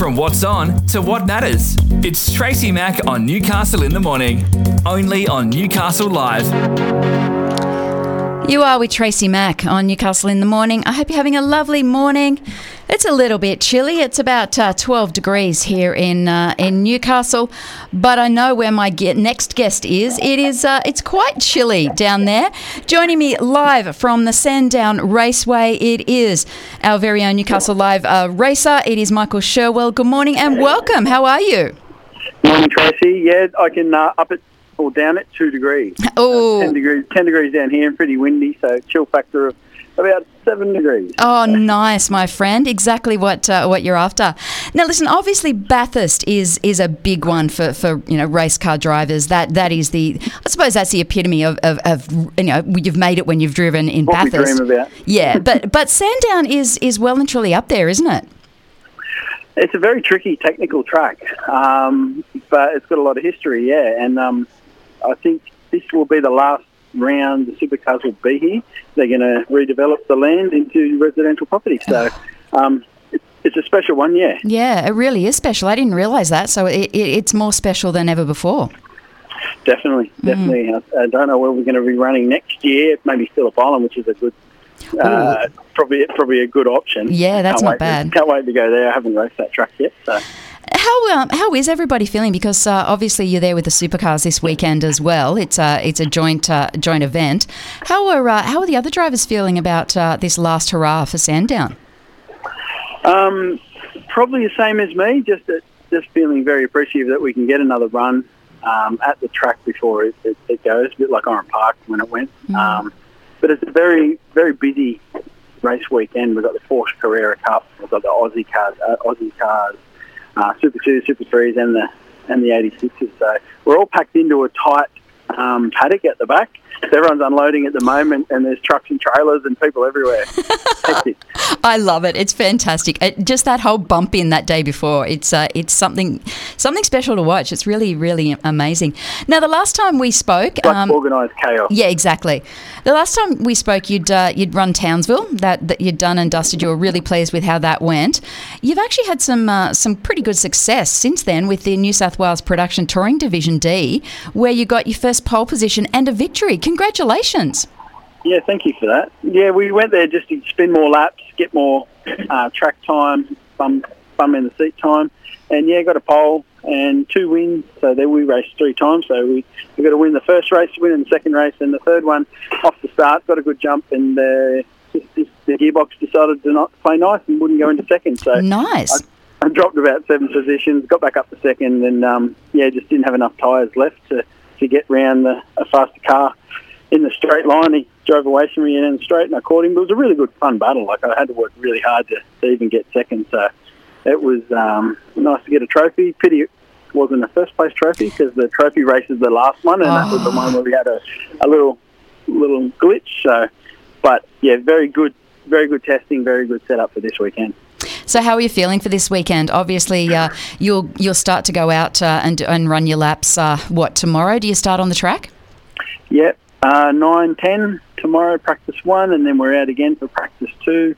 From what's on to what matters. It's Tracy Mac on Newcastle in the Morning. Only on Newcastle Live. You are with Tracy Mac on Newcastle in the morning. I hope you're having a lovely morning. It's a little bit chilly. It's about uh, 12 degrees here in uh, in Newcastle, but I know where my ge- next guest is. It is uh, it's quite chilly down there. Joining me live from the Sandown Raceway, it is our very own Newcastle Live uh, racer. It is Michael Sherwell. Good morning and welcome. How are you? Morning, Tracy. Yeah, I can uh, up it or down at two degrees. Oh. ten degrees, ten degrees down here, and pretty windy. So chill factor of about seven degrees. Oh, nice, my friend. Exactly what uh, what you're after. Now, listen. Obviously, Bathurst is is a big one for, for you know race car drivers. That that is the I suppose that's the epitome of, of, of you know you've made it when you've driven in What Bathurst. dream about. Yeah, but but Sandown is is well and truly up there, isn't it? It's a very tricky technical track, um, but it's got a lot of history. Yeah, and um, I think this will be the last round the supercars will be here. They're going to redevelop the land into residential property. So. Um, it's a special one, yeah. Yeah, it really is special. I didn't realise that. So it, it, it's more special than ever before. Definitely, Mm. definitely. I, I don't know where we're going to be running next year. Maybe Phillip Island, which is a good, uh, probably probably a good option. Yeah, that's not wait bad. can't wait to go there. I haven't raced that track yet, so How um, how is everybody feeling? Because uh, obviously you're there with the supercars this weekend as well. It's a it's a joint uh, joint event. How are uh, how are the other drivers feeling about uh, this last hurrah for Sandown? um, probably the same as me. Just that, just feeling very appreciative that we can get another run um, at the track before it, it, it goes. A bit like Oran Park when it went. Um, but it's a very very busy race weekend. We've got the Porsche Carrera Cup. We've got the Aussie cars, uh, Aussie cars, uh, Super Two, Super Threes, and the and the 86s. So we're all packed into a tight um, paddock at the back. Everyone's unloading at the moment, and there's trucks and trailers and people everywhere. I love it. It's fantastic. It, just that whole bump in that day before. It's uh, it's something something special to watch. It's really really amazing. Now the last time we spoke, Like um, organised chaos. Yeah, exactly. The last time we spoke, you'd uh, you'd run Townsville. That that you'd done and dusted. You were really pleased with how that went. You've actually had some uh, some pretty good success since then with the New South Wales Production Touring Division D, where you got your first pole position and a victory. Congratulations! Yeah, thank you for that. Yeah, we went there just to spin more laps, get more uh, track time, bum, bum in the seat time, and yeah, got a pole and two wins. So then we raced three times. So we we got to win the first race, win in the second race, and the third one off the start got a good jump, and uh, just, just, the gearbox decided to not play nice and wouldn't go into second. So Nice. I dropped about seven positions, got back up to second, and um, yeah, just didn't have enough tyres left to, to get round the, a faster car in the straight line. He drove away from me in the straight, and I caught him. It was a really good, fun battle. Like I had to work really hard to, to even get second, so it was um, nice to get a trophy. Pity it wasn't a first place trophy because the trophy race is the last one, and that was the one where we had a, a little little glitch. So, but yeah, very good, very good testing, very good setup for this weekend. So how are you feeling for this weekend? Obviously, uh, you'll you'll start to go out uh, and and run your laps. Uh, what tomorrow? Do you start on the track? Yep, uh, nine ten tomorrow, practice one, and then we're out again for practice two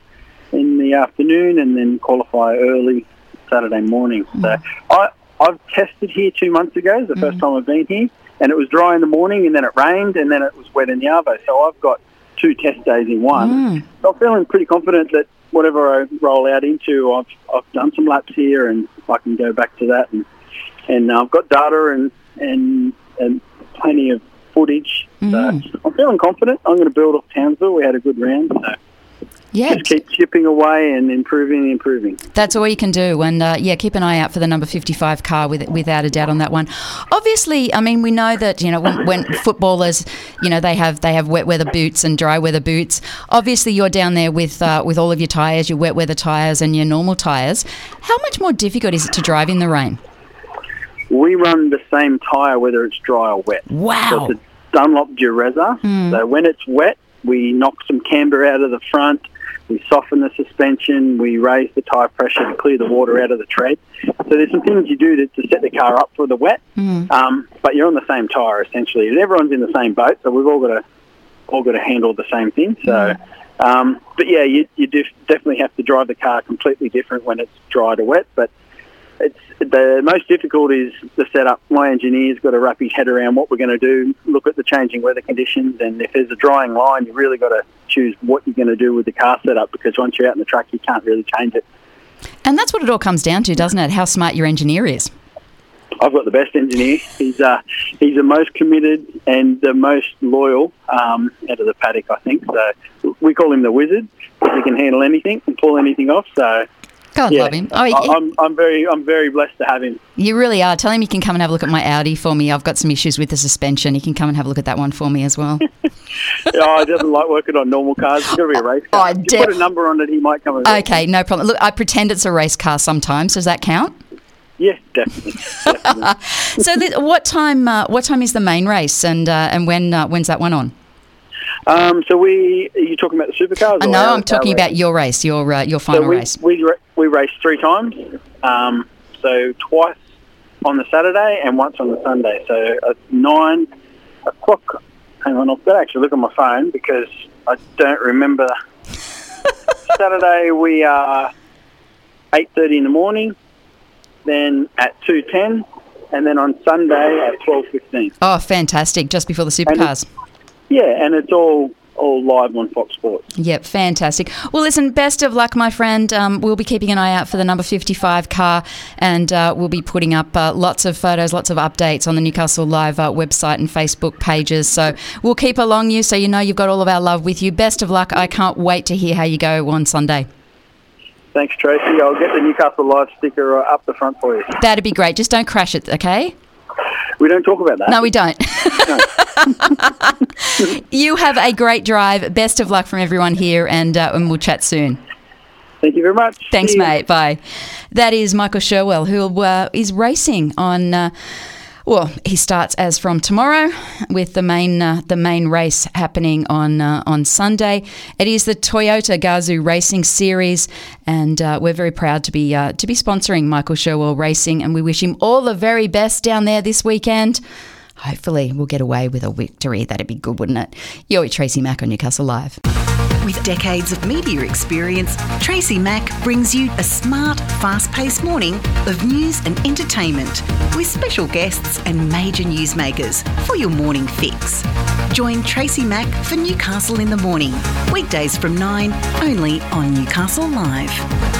in the afternoon, and then qualify early Saturday morning. So I I've tested here two months ago. It's the first time I've been here, and it was dry in the morning, and then it rained, and then it was wet in the arvo. So I've got two test days in one. So I'm feeling pretty confident that whatever I roll out into, I've I've done some laps here, and I can go back to that, and and I've got data and and and plenty of footage. Mm. So I'm feeling confident. I'm going to build off Townsville. We had a good round, so Yeah, just keep chipping away and improving and improving. That's all you can do, and uh, yeah, keep an eye out for the number fifty-five car, with, without a doubt on that one. Obviously, I mean, we know that you know when, when footballers, you know, they have they have wet weather boots and dry weather boots. Obviously, you're down there with uh, with all of your tyres, your wet weather tyres and your normal tyres. How much more difficult is it to drive in the rain? We run the same tyre whether it's dry or wet. Wow. So it's a Dunlop Direzza. So when it's wet, we knock some camber out of the front. We soften the suspension. We raise the tyre pressure to clear the water out of the tread. So there's some things you do to, to set the car up for the wet. Um, but you're on the same tyre essentially, and everyone's in the same boat. So we've all got to all got to handle the same thing. So, um, but yeah, you, you do definitely have to drive the car completely different when it's dry to wet. But it's the most difficult is the setup. My engineer's got to wrap his head around what we're going to do, look at the changing weather conditions, and if there's a drying line, you really got to choose what you're going to do with the car setup because once you're out in the track, you can't really change it. And that's what it all comes down to, doesn't it? How smart your engineer is. I've got the best engineer. He's uh, he's the most committed and the most loyal um, out of the paddock, I think. So we call him the wizard because he can handle anything and pull anything off. So God yeah, love him. Oh, I, he- I'm, I'm very I'm very blessed to have him. you really are. Tell him you can come and have a look at my Audi for me. I've got some issues with the suspension. You can come and have a look at that one for me as well. oh, he doesn't like working on normal cars. It's got to be a race car. Oh, If you def- put a number on it, he might come. and- okay, no problem. Look, I pretend it's a race car sometimes. Does that count? Yes, definitely. definitely. So, li- what time? Uh, what time is the main race, and uh, and when uh, when's that one on? Um, so we are you talking about the supercars? I or know I'm talking our about your race, your uh, your So final we, race. we we raced three times. Um, so twice on the Saturday and once on the Sunday. So at nine o'clock. Hang on, I've got to actually look at my phone because I don't remember. Saturday we are eight thirty in the morning, then at two ten, and then on Sunday at twelve fifteen. Oh, fantastic! Just before the supercars. Yeah, and it's all all live on Fox Sports. Yep, fantastic. Well, listen, best of luck, my friend. Um, we'll be keeping an eye out for the number 55 car, and uh, we'll be putting up uh, lots of photos, lots of updates on the Newcastle Live uh, website and Facebook pages. So we'll keep along you so you know you've got all of our love with you. Best of luck. I can't wait to hear how you go on Sunday. Thanks, Tracy. I'll get the Newcastle Live sticker uh, up the front for you. That'd be great. Just don't crash it, okay? We don't talk about that. No, we don't. you have a great drive. Best of luck from everyone here, and, uh, and we'll chat soon. Thank you very much. Thanks, mate. Bye. That is Michael Sherwell, who uh, is racing on. Uh, well, he starts as from tomorrow, with the main uh, the main race happening on uh, on Sunday. It is the Toyota Gazoo Racing Series, and uh, we're very proud to be uh, to be sponsoring Michael Sherwell Racing, and we wish him all the very best down there this weekend. Hopefully, we'll get away with a victory. That'd be good, wouldn't it? You're with Tracy Mac on Newcastle Live. With decades of media experience, Tracy Mac brings you a smart, fast paced morning of news and entertainment with special guests and major newsmakers for your morning fix. Join Tracy Mac for Newcastle in the Morning, weekdays from 9, only on Newcastle Live.